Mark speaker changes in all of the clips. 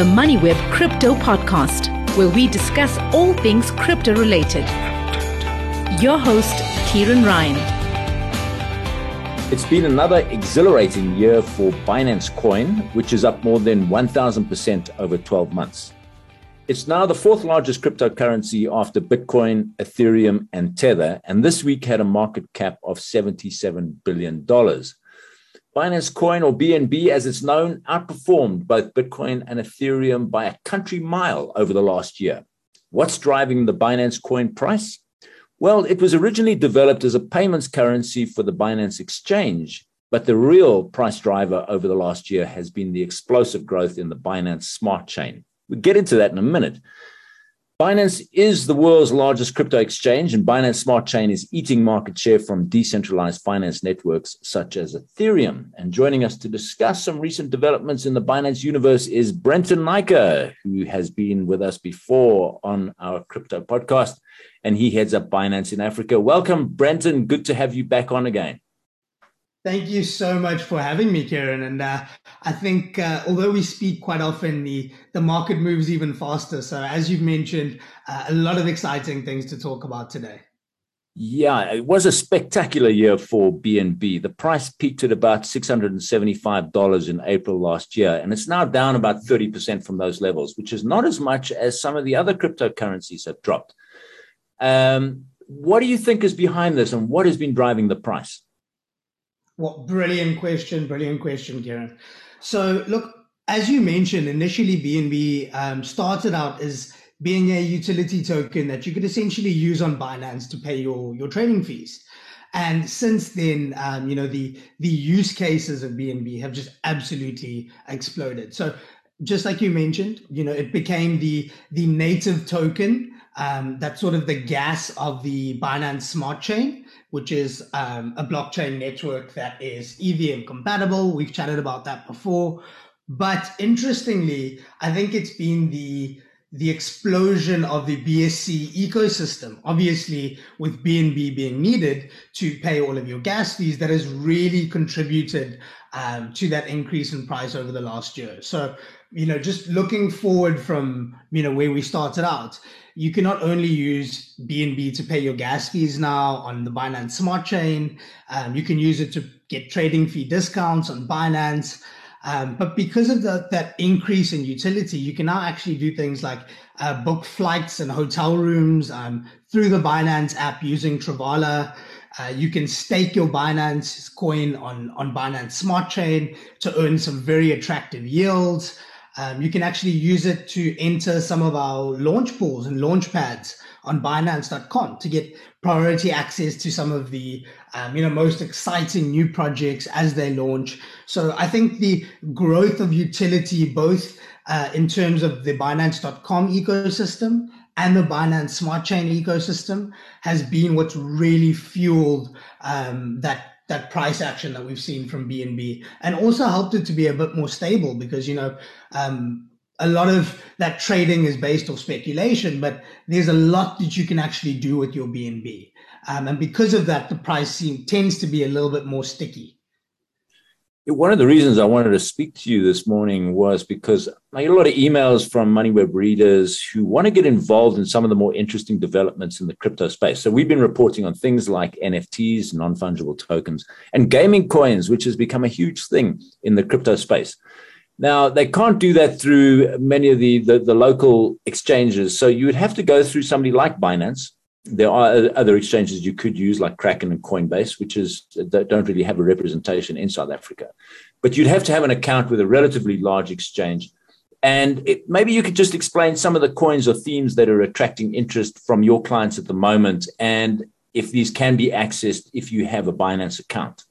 Speaker 1: the MoneyWeb Crypto Podcast, where we discuss all things crypto related. Your host, Kieran Ryan.
Speaker 2: It's been another exhilarating year for Binance Coin, which is up more than 1,000% over 12 months. It's now the fourth largest cryptocurrency after Bitcoin, Ethereum, and Tether, and this week had a market cap of $77 billion. Binance Coin, or BNB as it's known, outperformed both Bitcoin and Ethereum by a country mile over the last year. What's driving the Binance Coin price? Well, it was originally developed as a payments currency for the Binance exchange, but the real price driver over the last year has been the explosive growth in the Binance Smart Chain. We'll get into that in a minute. Binance is the world's largest crypto exchange, and Binance Smart Chain is eating market share from decentralized finance networks such as Ethereum. And joining us to discuss some recent developments in the Binance universe is Brenton Naicker, who has been with us before on our crypto podcast, and he heads up Binance in Africa. Welcome, Brenton. Good to have you back on again.
Speaker 3: Thank you so much for having me, Kieran. And uh, I think uh, although we speak quite often, the, the market moves even faster. So, as you've mentioned, uh, a lot of exciting things to talk about today.
Speaker 2: Yeah, it was a spectacular year for BNB. The price peaked at about $675 in April last year, and it's now down about 30% from those levels, which is not as much as some of the other cryptocurrencies have dropped. Um, what do you think is behind this, and what has been driving the price?
Speaker 3: What brilliant question, brilliant question, Kieran. So, look, as you mentioned, initially BNB um, started out as being a utility token that you could essentially use on Binance to pay your your trading fees. And since then, um, you know the the use cases of BNB have just absolutely exploded. So, just like you mentioned, you know, it became the the native token um, that's sort of the gas of the Binance Smart Chain which is um, a blockchain network that is EVM compatible. We've chatted about that before. But interestingly, I think it's been the the explosion of the BSC ecosystem, obviously with BNB being needed to pay all of your gas fees, that has really contributed um, to that increase in price over the last year. So, you know, just looking forward from, you know, where we started out, you can not only use BNB to pay your gas fees now on the Binance Smart Chain, um, you can use it to get trading fee discounts on Binance. Um, but because of the, that increase in utility, you can now actually do things like uh, book flights and hotel rooms um, through the Binance app using Travala. Uh, you can stake your Binance coin on, on Binance Smart Chain to earn some very attractive yields. Um, you can actually use it to enter some of our launch pools and launch pads on Binance.com to get priority access to some of the um, you know most exciting new projects as they launch. So I think the growth of utility, both uh, in terms of the Binance.com ecosystem and the Binance Smart Chain ecosystem, has been what's really fueled um, that that price action that we've seen from BNB and also helped it to be a bit more stable because, you know, um, a lot of that trading is based off speculation, but there's a lot that you can actually do with your BNB. Um, and because of that, the price seem, tends to be a little bit more sticky.
Speaker 2: One of the reasons I wanted to speak to you this morning was because I get a lot of emails from MoneyWeb readers who want to get involved in some of the more interesting developments in the crypto space. So we've been reporting on things like NFTs, non fungible tokens, and gaming coins, which has become a huge thing in the crypto space. Now, they can't do that through many of the, the, the local exchanges. So you would have to go through somebody like Binance there are other exchanges you could use like Kraken and Coinbase, which is that don't really have a representation in South Africa. But you'd have to have an account with a relatively large exchange. And it, maybe you could just explain some of the coins or themes that are attracting interest from your clients at the moment, and if these can be accessed if you have a Binance account.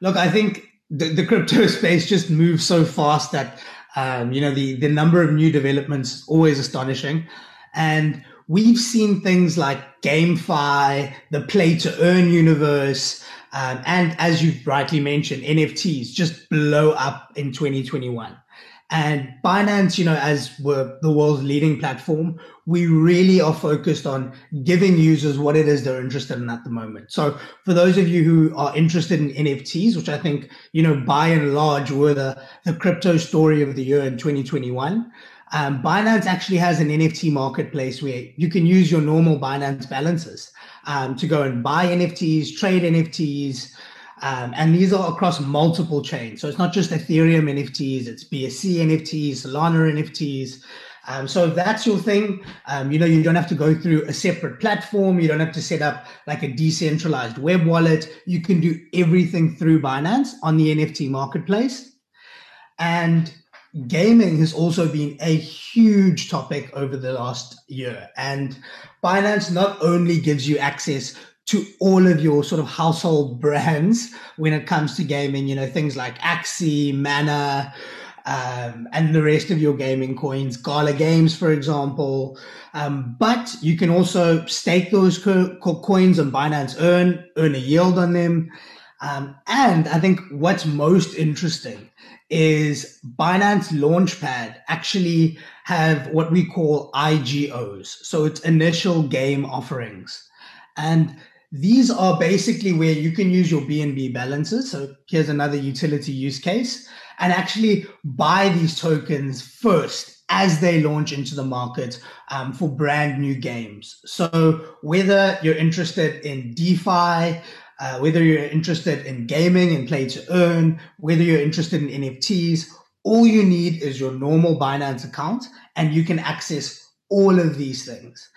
Speaker 3: Look, I think the, the crypto space just moves so fast that um, you know the the number of new developments always astonishing, and we've seen things like GameFi, the play to earn universe, um, and as you've rightly mentioned, NFTs just blow up in 2021. And Binance, you know, as we're the world's leading platform, we really are focused on giving users what it is they're interested in at the moment. So for those of you who are interested in NFTs, which I think, you know, by and large were the, the crypto story of the year in 2021, um, Binance actually has an NFT marketplace where you can use your normal Binance balances um, to go and buy NFTs, trade NFTs, um, and these are across multiple chains. So it's not just Ethereum NFTs, it's BSC NFTs, Solana NFTs. Um, so if that's your thing, um, you know, you don't have to go through a separate platform. You don't have to set up like a decentralized web wallet. You can do everything through Binance on the NFT marketplace. And gaming has also been a huge topic over the last year. And Binance not only gives you access to all of your sort of household brands when it comes to gaming, you know, things like Axie, Mana, um, and the rest of your gaming coins, Gala Games, for example. Um, but you can also stake those co- co- coins on Binance Earn, earn a yield on them. Um, and I think what's most interesting is Binance Launchpad actually have what we call IGOs. So it's initial game offerings. And these are basically where you can use your BNB balances. So here's another utility use case and actually buy these tokens first as they launch into the market um, for brand new games. So whether you're interested in DeFi, uh, whether you're interested in gaming and play to earn, whether you're interested in NFTs, all you need is your normal Binance account and you can access all of these things.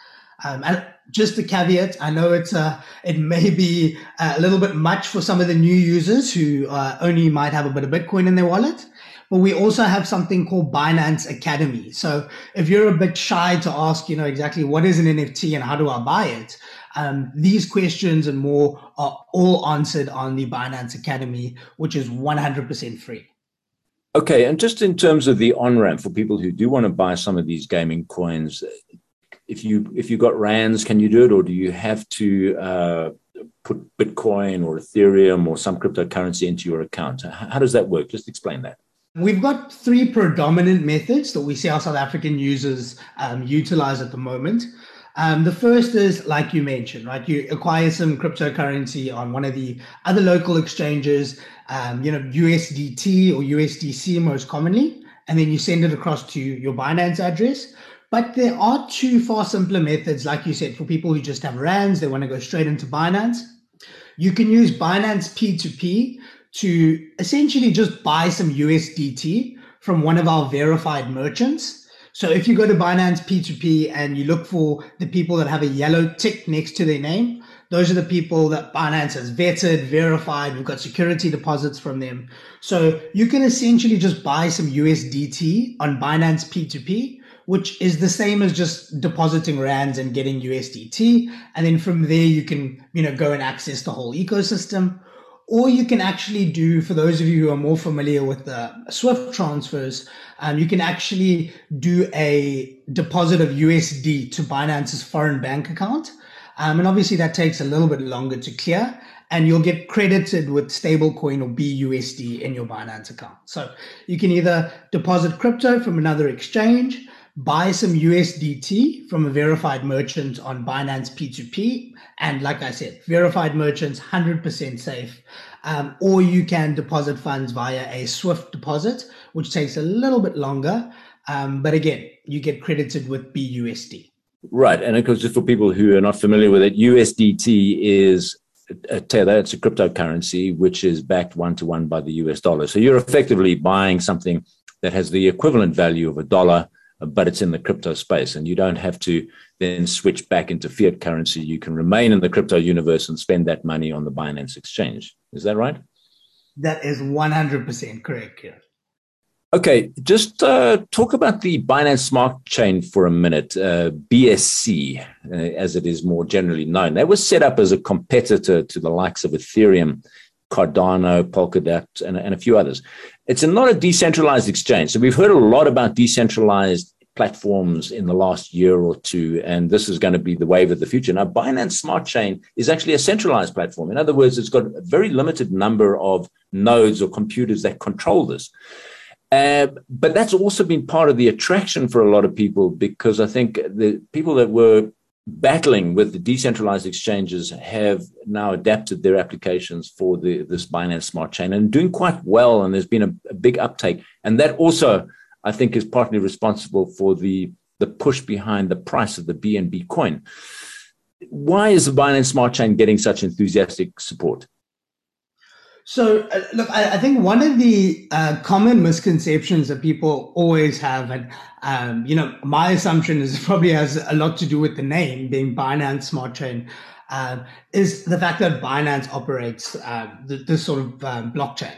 Speaker 3: Um, and just a caveat, I know it's uh, it may be a little bit much for some of the new users who uh, only might have a bit of Bitcoin in their wallet, but we also have something called Binance Academy. So if you're a bit shy to ask, you know, exactly what is an NFT and how do I buy it, um, these questions and more are all answered on the Binance Academy, which is 100% free.
Speaker 2: Okay, and just in terms of the on ramp for people who do want to buy some of these gaming coins, if you if you got rands, can you do it, or do you have to uh, put Bitcoin or Ethereum or some cryptocurrency into your account? How does that work? Just explain that.
Speaker 3: We've got three predominant methods that we see our South African users um, utilize at the moment. Um, the first is, like you mentioned, right? You acquire some cryptocurrency on one of the other local exchanges, um, you know, USDT or USDC most commonly, and then you send it across to your Binance address. But there are two far simpler methods, like you said, for people who just have rands, they want to go straight into Binance. You can use Binance P2P to essentially just buy some USDT from one of our verified merchants. So if you go to Binance P2P and you look for the people that have a yellow tick next to their name, those are the people that Binance has vetted, verified. We've got security deposits from them. So you can essentially just buy some USDT on Binance P2P which is the same as just depositing rands and getting USDT. And then from there, you can, you know, go and access the whole ecosystem. Or you can actually do, for those of you who are more familiar with the Swift transfers, um, you can actually do a deposit of USD to Binance's foreign bank account. Um, and obviously that takes a little bit longer to clear and you'll get credited with stablecoin or BUSD in your Binance account. So you can either deposit crypto from another exchange buy some USDT from a verified merchant on Binance P2P. And like I said, verified merchants, 100% safe. Um, or you can deposit funds via a Swift deposit, which takes a little bit longer. Um, but again, you get credited with BUSD.
Speaker 2: Right. And of course, just for people who are not familiar with it, USDT is a tether, it's a cryptocurrency which is backed one to one by the US dollar. So you're effectively buying something that has the equivalent value of a dollar but it's in the crypto space and you don't have to then switch back into fiat currency. You can remain in the crypto universe and spend that money on the Binance exchange. Is that right?
Speaker 3: That is 100% correct. Yeah.
Speaker 2: Okay, just uh, talk about the Binance Smart Chain for a minute, uh, BSC, uh, as it is more generally known. That was set up as a competitor to the likes of Ethereum Cardano, Polkadot, and, and a few others. It's not a decentralized exchange. So we've heard a lot about decentralized platforms in the last year or two, and this is going to be the wave of the future. Now, Binance Smart Chain is actually a centralized platform. In other words, it's got a very limited number of nodes or computers that control this. Uh, but that's also been part of the attraction for a lot of people because I think the people that were battling with the decentralized exchanges have now adapted their applications for the, this Binance Smart Chain and doing quite well. And there's been a, a big uptake. And that also, I think, is partly responsible for the, the push behind the price of the BNB coin. Why is the Binance Smart Chain getting such enthusiastic support?
Speaker 3: So, uh, look, I, I, think one of the uh, common misconceptions that people always have, and um, you know, my assumption is probably has a lot to do with the name being Binance Smart Chain, uh, is the fact that Binance operates uh, this sort of um, blockchain.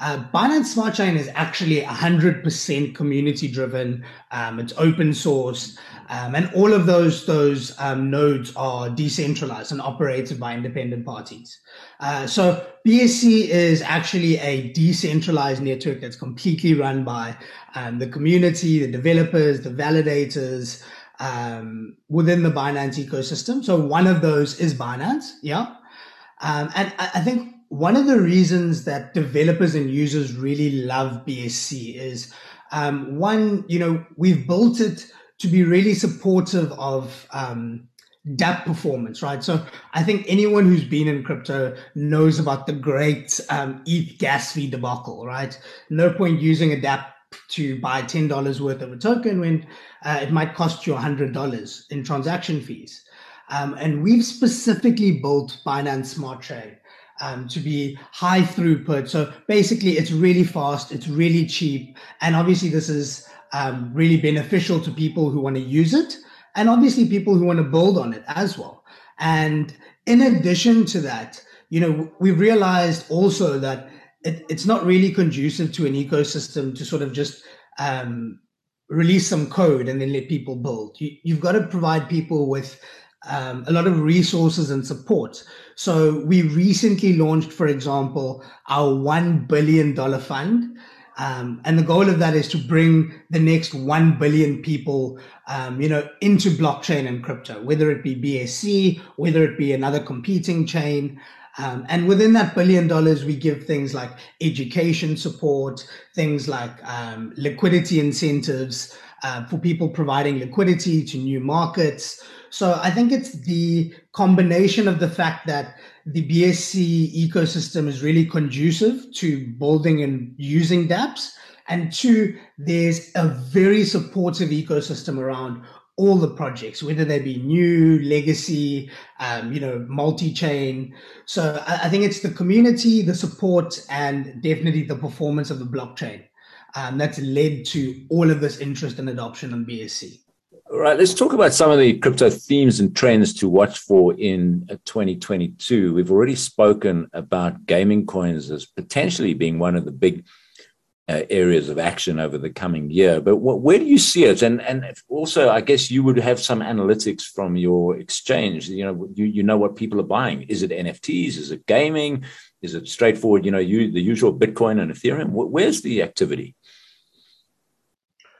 Speaker 3: Uh, Binance Smart Chain is actually 100% community driven. Um, it's open source. Um, and all of those those um, nodes are decentralized and operated by independent parties. Uh, so BSC is actually a decentralized network that's completely run by um, the community, the developers, the validators um, within the Binance ecosystem. So one of those is Binance, yeah. Um, and I, I think one of the reasons that developers and users really love BSC is um, one, you know, we've built it to be really supportive of um, DApp performance, right? So I think anyone who's been in crypto knows about the great um, ETH gas fee debacle, right? No point using a DApp to buy $10 worth of a token when uh, it might cost you $100 in transaction fees. Um, and we've specifically built Binance Smart Chain um, to be high throughput. So basically, it's really fast, it's really cheap. And obviously, this is um, really beneficial to people who want to use it and obviously people who want to build on it as well. And in addition to that, you know, we've realized also that it, it's not really conducive to an ecosystem to sort of just um, release some code and then let people build. You, have got to provide people with um, a lot of resources and support. So we recently launched, for example, our $1 billion fund um, and the goal of that is to bring the next 1 billion people, um, you know, into blockchain and crypto, whether it be BSC, whether it be another competing chain. Um, and within that billion dollars, we give things like education support, things like um, liquidity incentives uh, for people providing liquidity to new markets. So I think it's the combination of the fact that the BSC ecosystem is really conducive to building and using dApps. And two, there's a very supportive ecosystem around all the projects, whether they be new, legacy, um, you know, multi-chain. So I, I, think it's the community, the support, and definitely the performance of the blockchain um, that's led to all of this interest and adoption on BSC.
Speaker 2: Right, let's talk about some of the crypto themes and trends to watch for in uh, 2022. We've already spoken about gaming coins as potentially being one of the big uh, areas of action over the coming year. But where do you see it? And and also, I guess you would have some analytics from your exchange. You know, you you know what people are buying. Is it NFTs? Is it gaming? Is it straightforward? You know, you the usual Bitcoin and Ethereum. Where's the activity?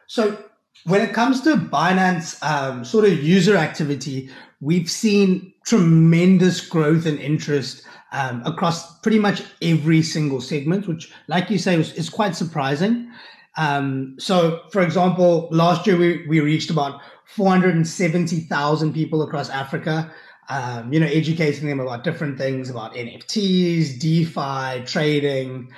Speaker 3: So when it comes to Binance um, sort of user activity, we've seen tremendous growth and interest um, across pretty much every single segment, which, like you say, is, is quite surprising. Um, so, for example, last year we, we reached about 470,000 people across Africa, um, you know, educating them about different things about NFTs, DeFi, trading.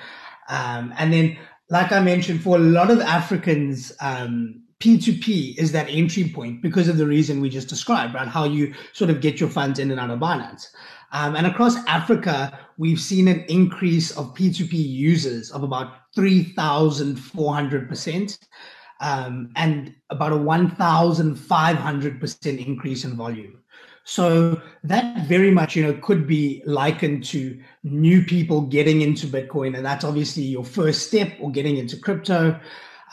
Speaker 3: Um, and then, like I mentioned, for a lot of Africans, um, P2P is that entry point because of the reason we just described, right? How you sort of get your funds in and out of Binance. Um, and across Africa, we've seen an increase of P2P users of about 3,400%, um, and about a 1,500% increase in volume. So that very much, you know, could be likened to new people getting into Bitcoin, and that's obviously your first step or getting into crypto.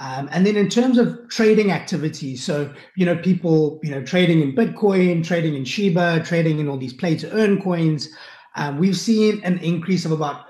Speaker 3: Um, and then in terms of trading activity, so you know people you know trading in Bitcoin, trading in Shiba, trading in all these play to earn coins, um, we've seen an increase of about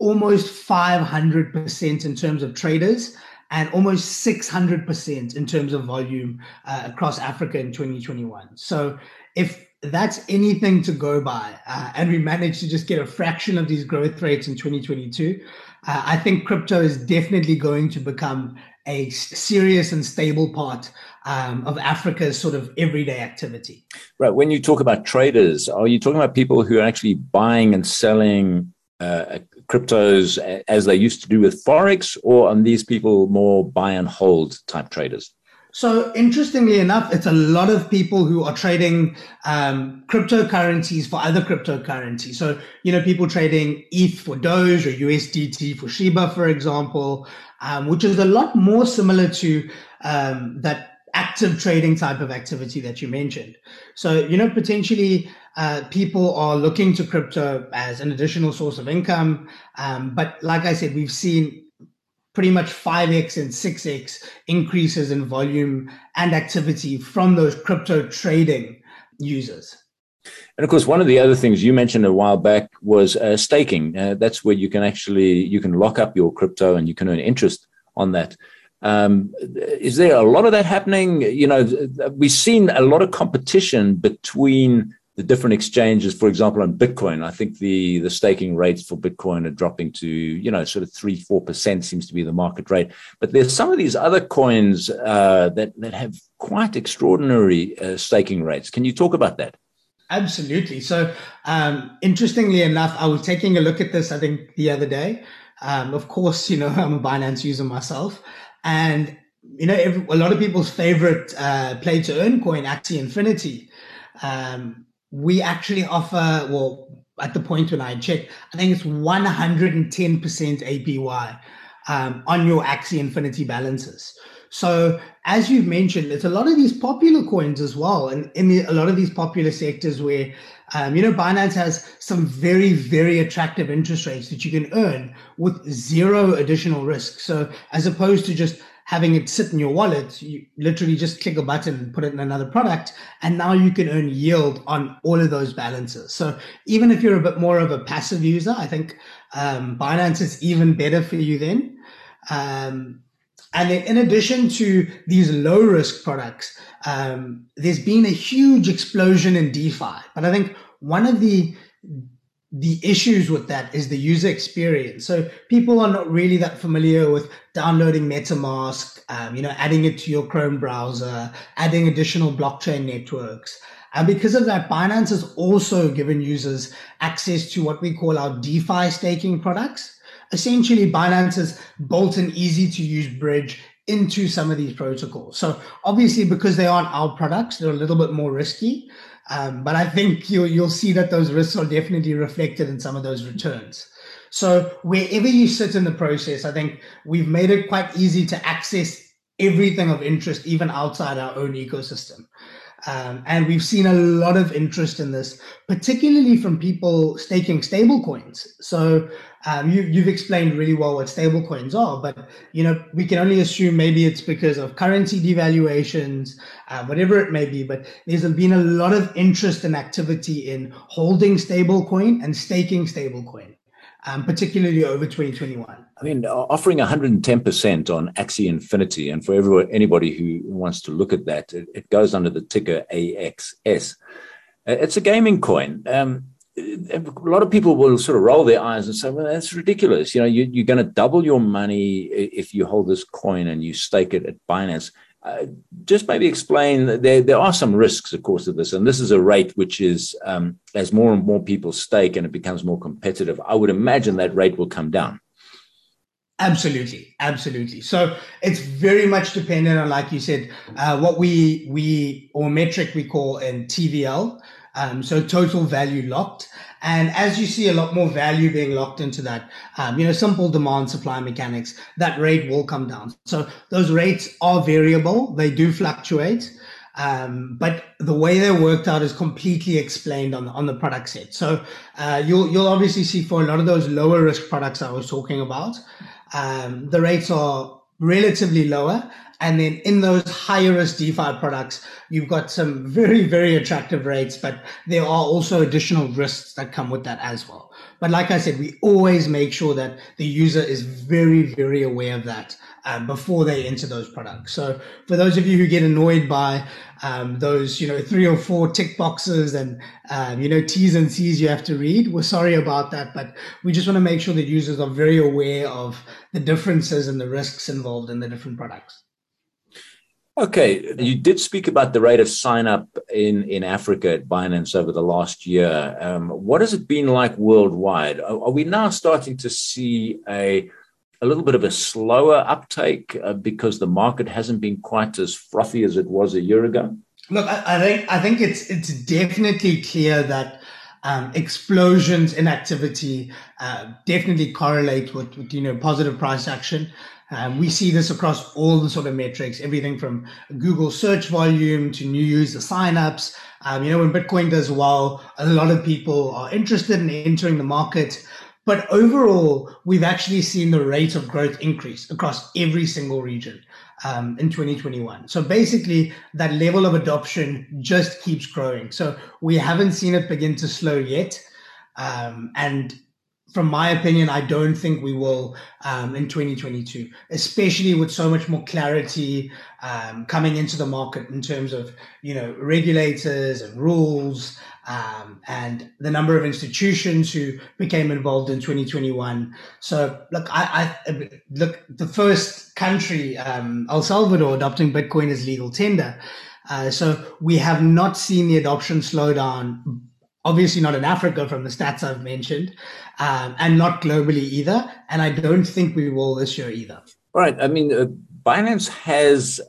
Speaker 3: almost 500% in terms of traders and almost 600% in terms of volume uh, across Africa in 2021. So if that's anything to go by. Uh, and we managed to just get a fraction of these growth rates in 2022. Uh, I think crypto is definitely going to become a serious and stable part um, of Africa's sort of everyday activity.
Speaker 2: Right. When you talk about traders, are you talking about people who are actually buying and selling uh, cryptos as they used to do with Forex, or are these people more buy and hold type traders?
Speaker 3: So interestingly enough, it's a lot of people who are trading um, cryptocurrencies for other cryptocurrencies. So you know, people trading ETH for Doge or USDT for Shiba, for example, um, which is a lot more similar to um, that active trading type of activity that you mentioned. So you know, potentially uh, people are looking to crypto as an additional source of income. Um, but like I said, we've seen pretty much 5x and 6x increases in volume and activity from those crypto trading users.
Speaker 2: And of course, one of the other things you mentioned a while back was uh, staking. Uh, that's where you can actually you can lock up your crypto and you can earn interest on that. Um, is there a lot of that happening? You know, we've seen a lot of competition between the different exchanges, for example, on Bitcoin, I think the the staking rates for Bitcoin are dropping to you know sort of three four percent seems to be the market rate. But there's some of these other coins uh, that that have quite extraordinary uh, staking rates. Can you talk about that?
Speaker 3: Absolutely. So, um, interestingly enough, I was taking a look at this. I think the other day. Um, of course, you know I'm a Binance user myself, and you know every, a lot of people's favorite uh, play to earn coin, Axie Infinity. Um, we actually offer, well, at the point when I checked, I think it's 110% APY um, on your Axie Infinity balances. So, as you've mentioned, it's a lot of these popular coins as well, and in the, a lot of these popular sectors where, um, you know, Binance has some very, very attractive interest rates that you can earn with zero additional risk. So, as opposed to just having it sit in your wallet, you literally just click a button and put it in another product. And now you can earn yield on all of those balances. So even if you're a bit more of a passive user, I think um, Binance is even better for you then. Um, and then in addition to these low risk products, um, there's been a huge explosion in DeFi. But I think one of the the issues with that is the user experience. So people are not really that familiar with downloading MetaMask, um, you know, adding it to your Chrome browser, adding additional blockchain networks. And because of that, Binance has also given users access to what we call our DeFi staking products. Essentially, Binance has built an easy to use bridge into some of these protocols. So obviously, because they aren't our products, they're a little bit more risky. Um, but I think you'll, you'll see that those risks are definitely reflected in some of those returns. So wherever you sit in the process, I think we've made it quite easy to access everything of interest, even outside our own ecosystem. Um, and we've seen a lot of interest in this, particularly from people staking stable coins. So um, you, you've explained really well what stable coins are, but you know we can only assume maybe it's because of currency devaluations, uh, whatever it may be. But there's been a lot of interest and activity in holding stable coin and staking stable coin. Um, particularly over 2021. I
Speaker 2: mean, offering 110% on Axie Infinity, and for everyone, anybody who wants to look at that, it, it goes under the ticker AXS. Uh, it's a gaming coin. Um, a lot of people will sort of roll their eyes and say, well, that's ridiculous. You know, you, are going to double your money if you hold this coin and you stake it at Binance. Uh, just maybe explain there, there are some risks, of course, of this. And this is a rate which is, um, as more and more people stake and it becomes more competitive, I would imagine that rate will come down.
Speaker 3: Absolutely, absolutely. So it's very much dependent on, like you said, uh, what we we or metric we call in TVL, um, so total value locked. And as you see a lot more value being locked into that, um, you know, simple demand supply mechanics, that rate will come down. So those rates are variable. They do fluctuate. Um, but the way they're worked out is completely explained on, on the product set. So, uh, you'll, you'll obviously see for a lot of those lower risk products I was talking about, um, the rates are relatively lower and then in those higher risk DeFi products, you've got some very, very attractive rates, but there are also additional risks that come with that as well. But like I said, we always make sure that the user is very, very aware of that um, before they enter those products. So for those of you who get annoyed by um, those, you know, three or four tick boxes and, um, you know, T's and C's you have to read, we're sorry about that. But we just want to make sure that users are very aware of the differences and the risks involved in the different products.
Speaker 2: Okay, you did speak about the rate of sign up in, in Africa at Binance over the last year. Um, what has it been like worldwide? Are, are, we now starting to see a a little bit of a slower uptake uh, because the market hasn't been quite as frothy as it was a year ago?
Speaker 3: Look, I, I think I think it's it's definitely clear that um, explosions in activity uh, definitely correlate with, with you know positive price action. Um, we see this across all the sort of metrics, everything from Google search volume to new user signups. Um, you know, when Bitcoin does well, a lot of people are interested in entering the market. But overall, we've actually seen the rate of growth increase across every single region um, in 2021. So basically, that level of adoption just keeps growing. So we haven't seen it begin to slow yet. Um, and from my opinion, I don't think we will um, in 2022, especially with so much more clarity um, coming into the market in terms of you know regulators and rules um, and the number of institutions who became involved in 2021. So look, I, I look the first country, um, El Salvador, adopting Bitcoin as legal tender. Uh, so we have not seen the adoption slow down obviously not in Africa from the stats I've mentioned, um, and not globally either. And I don't think we will this year either.
Speaker 2: Right. I mean, uh, Binance has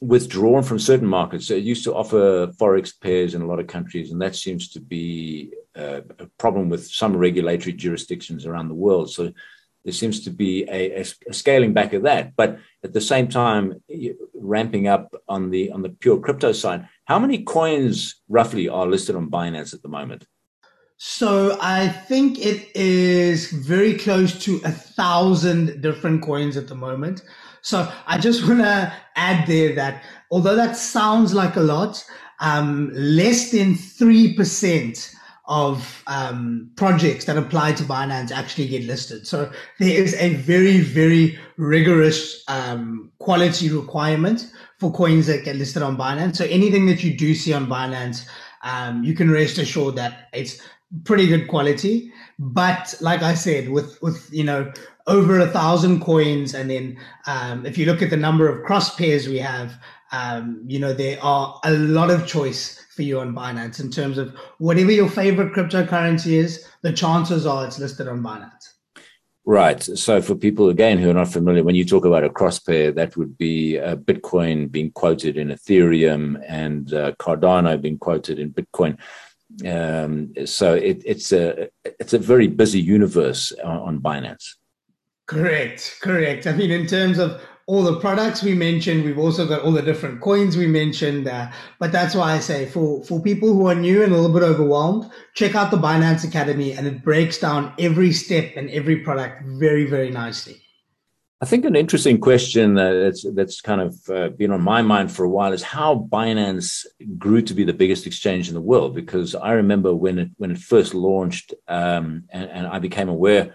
Speaker 2: withdrawn from certain markets. It used to offer forex pairs in a lot of countries, and that seems to be uh, a problem with some regulatory jurisdictions around the world. So there seems to be a, a, scaling back of that, but at the same time, ramping up on the on the pure crypto side. How many coins roughly are listed on Binance at the moment?
Speaker 3: So I think it is very close to a thousand different coins at the moment. So I just want to add there that although that sounds like a lot, um, less than 3% of um, projects that apply to Binance actually get listed. So there is a very, very rigorous um, quality requirement for coins that get listed on Binance. So anything that you do see on Binance, um, you can rest assured that it's pretty good quality. But like I said, with with you know over a thousand coins, and then um, if you look at the number of cross pairs we have, um, you know there are a lot of choice for you on Binance in terms of whatever your favorite cryptocurrency is. The chances are it's listed on Binance.
Speaker 2: Right. So for people again who are not familiar, when you talk about a cross pair, that would be uh, Bitcoin being quoted in Ethereum and uh, Cardano being quoted in Bitcoin. Um, so it, it's a it's a very busy universe on, on Binance.
Speaker 3: Correct, correct. I mean, in terms of all the products we mentioned. We've also got all the different coins we mentioned. Uh, but that's why I say for, for people who are new and a little bit overwhelmed, check out the Binance Academy and it breaks down every step and every product very, very nicely.
Speaker 2: I think an interesting question that's that's kind of uh, been on my mind for a while is how Binance grew to be the biggest exchange in the world. Because I remember when it when it first launched, um, and, and, I became aware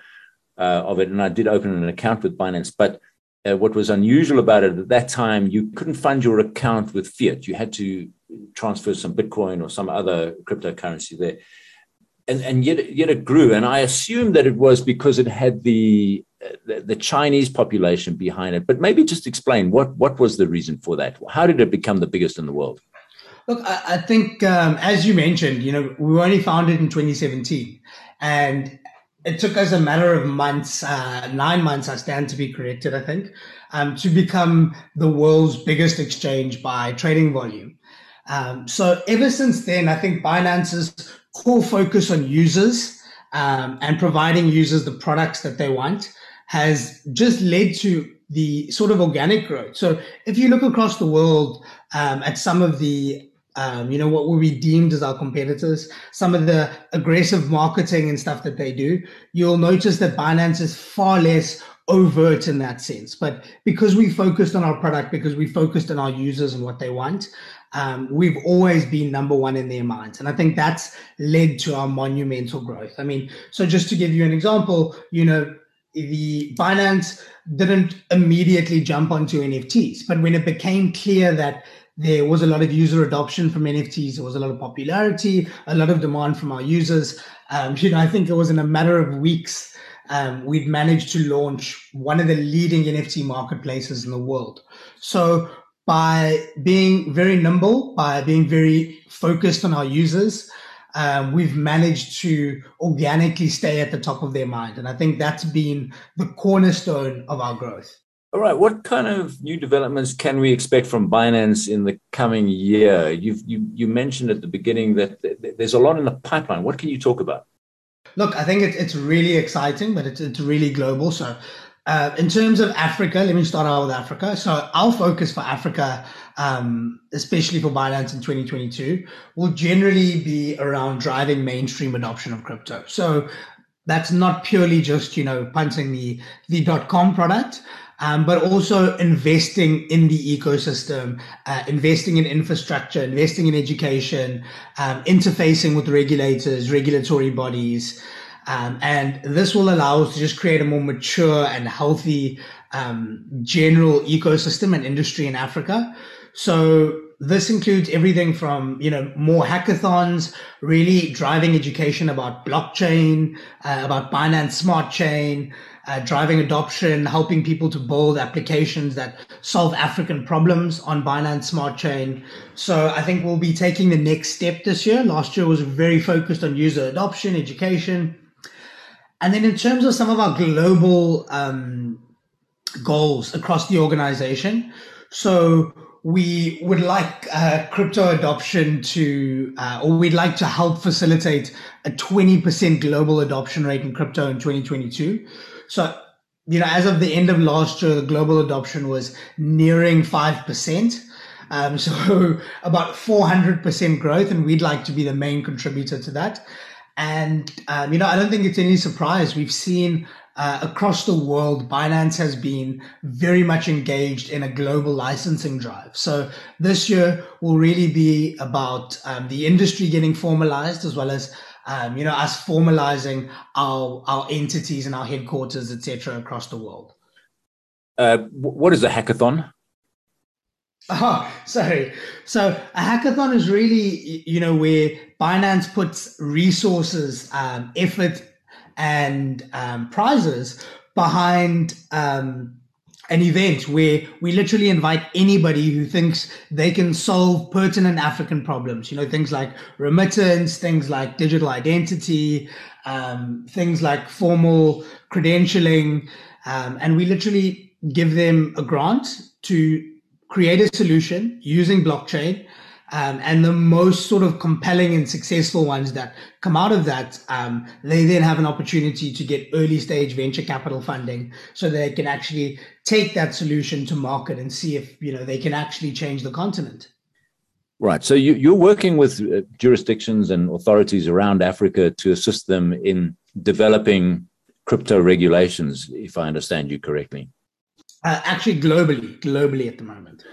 Speaker 2: uh, of it, and I did open an account with Binance. But uh, what was unusual about it at that time, you couldn't fund your account with fiat. You had to transfer some Bitcoin or some other cryptocurrency there. And, and yet, yet it grew. And I assume that it was because it had the, the, the Chinese population behind it. But maybe just explain what, what was the reason for that? How did it become the biggest in the world?
Speaker 3: Look, I, I think, um, as you mentioned, you know, we were only founded in 2017. And it took us a matter of months, uh, nine months, I stand to be corrected, I think, um, to become the world's biggest exchange by trading volume. Um, so ever since then, I think Binance's core focus on users um, and providing users the products that they want has just led to the sort of organic growth. So if you look across the world um, at some of the um, you know, what will be deemed as our competitors, some of the aggressive marketing and stuff that they do, you'll notice that Binance is far less overt in that sense. But because we focused on our product, because we focused on our users and what they want, um, we've always been number one in their minds. And I think that's led to our monumental growth. I mean, so just to give you an example, you know, the Binance didn't immediately jump onto NFTs, but when it became clear that there was a lot of user adoption from NFTs, there was a lot of popularity, a lot of demand from our users. Um, you know, I think it was in a matter of weeks um, we'd managed to launch one of the leading NFT marketplaces in the world. So by being very nimble, by being very focused on our users, um, we've managed to organically stay at the top of their mind. And I think that's been the cornerstone of our growth.
Speaker 2: All right. What kind of new developments can we expect from Binance in the coming year? You've, you, you mentioned at the beginning that there's a lot in the pipeline. What can you talk about?
Speaker 3: Look, I think it, it's really exciting, but it's, it's really global. So uh, in terms of Africa, let me start out with Africa. So our focus for Africa, um, especially for Binance in 2022, will generally be around driving mainstream adoption of crypto. So that's not purely just you know punting the the dot com product. Um, but also investing in the ecosystem, uh, investing in infrastructure, investing in education, um, interfacing with regulators, regulatory bodies, um, and this will allow us to just create a more mature and healthy um, general ecosystem and industry in Africa. So this includes everything from you know more hackathons, really driving education about blockchain, uh, about Binance Smart Chain, uh, driving adoption, helping people to build applications that solve African problems on Binance Smart Chain. So I think we'll be taking the next step this year. Last year was very focused on user adoption, education. And then in terms of some of our global um, goals across the organization, so we would like uh, crypto adoption to, uh, or we'd like to help facilitate a 20% global adoption rate in crypto in 2022. So, you know, as of the end of last year, the global adoption was nearing 5%. Um, so about 400% growth, and we'd like to be the main contributor to that. And, um, you know, I don't think it's any surprise. We've seen uh, across the world, Binance has been very much engaged in a global licensing drive. So this year will really be about um, the industry getting formalized as well as um, you know us formalizing our our entities and our headquarters, etc., across the world.
Speaker 2: Uh, what is a hackathon?
Speaker 3: Oh, sorry. So a hackathon is really, you know, where Binance puts resources, um, effort, and um, prizes behind um, an event where we literally invite anybody who thinks they can solve pertinent African problems. You know, things like remittance, things like digital identity, um, things like formal credentialing, um, and we literally give them a grant to create a solution using blockchain. Um, and the most sort of compelling and successful ones that come out of that, um, they then have an opportunity to get early stage venture capital funding so they can actually take that solution to market and see if you know they can actually change the continent.
Speaker 2: Right. So you, you're working with uh, jurisdictions and authorities around Africa to assist them in developing crypto regulations, if I understand you correctly.
Speaker 3: Uh, actually, globally, globally at the moment.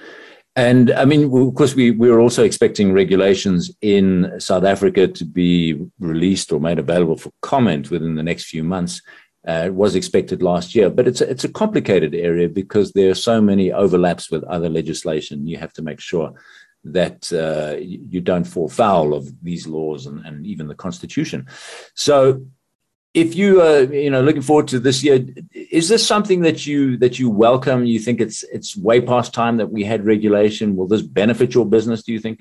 Speaker 2: And I mean, of course, we, we were also expecting regulations in South Africa to be released or made available for comment within the next few months. Uh, it was expected last year, but it's a, it's a complicated area because there are so many overlaps with other legislation. You have to make sure that uh, you don't fall foul of these laws and, and even the constitution. So if you are you know looking forward to this year is this something that you that you welcome? You think it's it's way past time that we had regulation. Will this benefit your business do you think?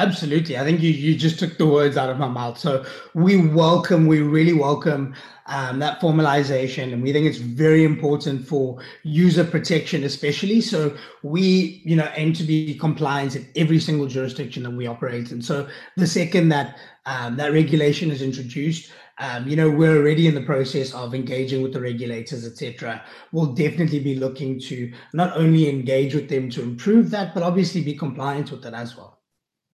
Speaker 3: Absolutely. I think you you just took the words out of my mouth. So we welcome we really welcome um, that formalization. And we think it's very important for user protection especially. So we you know aim to be compliant in every single jurisdiction that we operate in. So the second that um, that regulation is introduced um, you know, we're already in the process of engaging with the regulators, etc. We'll definitely be looking to not only engage with them to improve that, but obviously be compliant with that as well.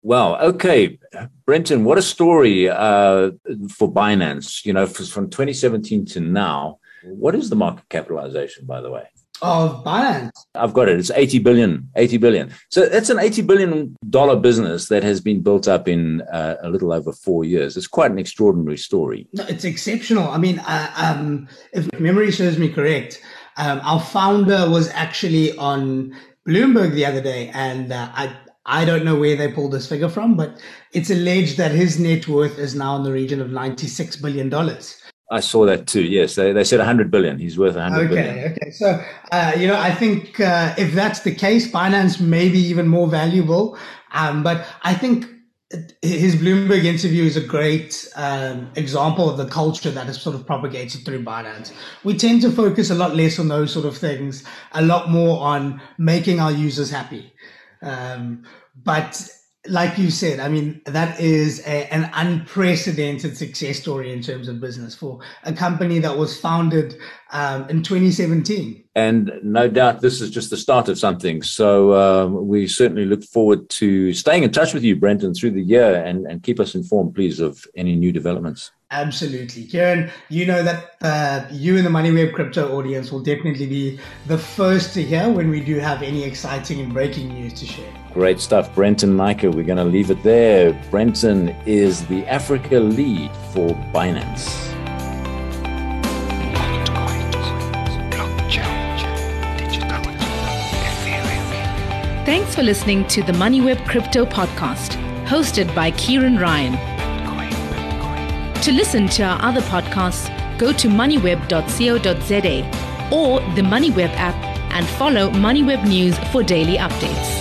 Speaker 2: Well, okay, Brenton, what a story uh, for Binance. You know, from 2017 to now, what is the market capitalization, by the way?
Speaker 3: Of Binance.
Speaker 2: I've got it. It's 80 billion, 80 billion. So that's an 80 billion dollar business that has been built up in uh, a little over four years. It's quite an extraordinary story.
Speaker 3: No, it's exceptional. I mean, uh, um, if memory serves me correct, um, our founder was actually on Bloomberg the other day, and uh, I I don't know where they pulled this figure from, but it's alleged that his net worth is now in the region of ninety six billion dollars.
Speaker 2: I saw that too. Yes, they, they said 100 billion. He's worth 100
Speaker 3: okay,
Speaker 2: billion.
Speaker 3: Okay, So, uh, you know, I think uh, if that's the case, Binance may be even more valuable. Um, but I think his Bloomberg interview is a great um, example of the culture that is sort of propagated through Binance. We tend to focus a lot less on those sort of things, a lot more on making our users happy. Um, but like you said, I mean, that is a, an unprecedented success story in terms of business for a company that was founded um, in 2017.
Speaker 2: And no doubt this is just the start of something. So um, we certainly look forward to staying in touch with you, Brenton, through the year and, and keep us informed, please, of any new developments.
Speaker 3: Absolutely. Kieran, you know that uh, you and the MoneyWeb crypto audience will definitely be the first to hear when we do have any exciting and breaking news to share.
Speaker 2: Great stuff, Brenton Naicker. We're going to leave it there. Brenton is the Africa lead for Binance.
Speaker 1: Thanks for listening to the MoneyWeb Crypto Podcast, hosted by Kieran Ryan. To listen to our other podcasts, go to moneyweb.co.za or the MoneyWeb app and follow MoneyWeb News for daily updates.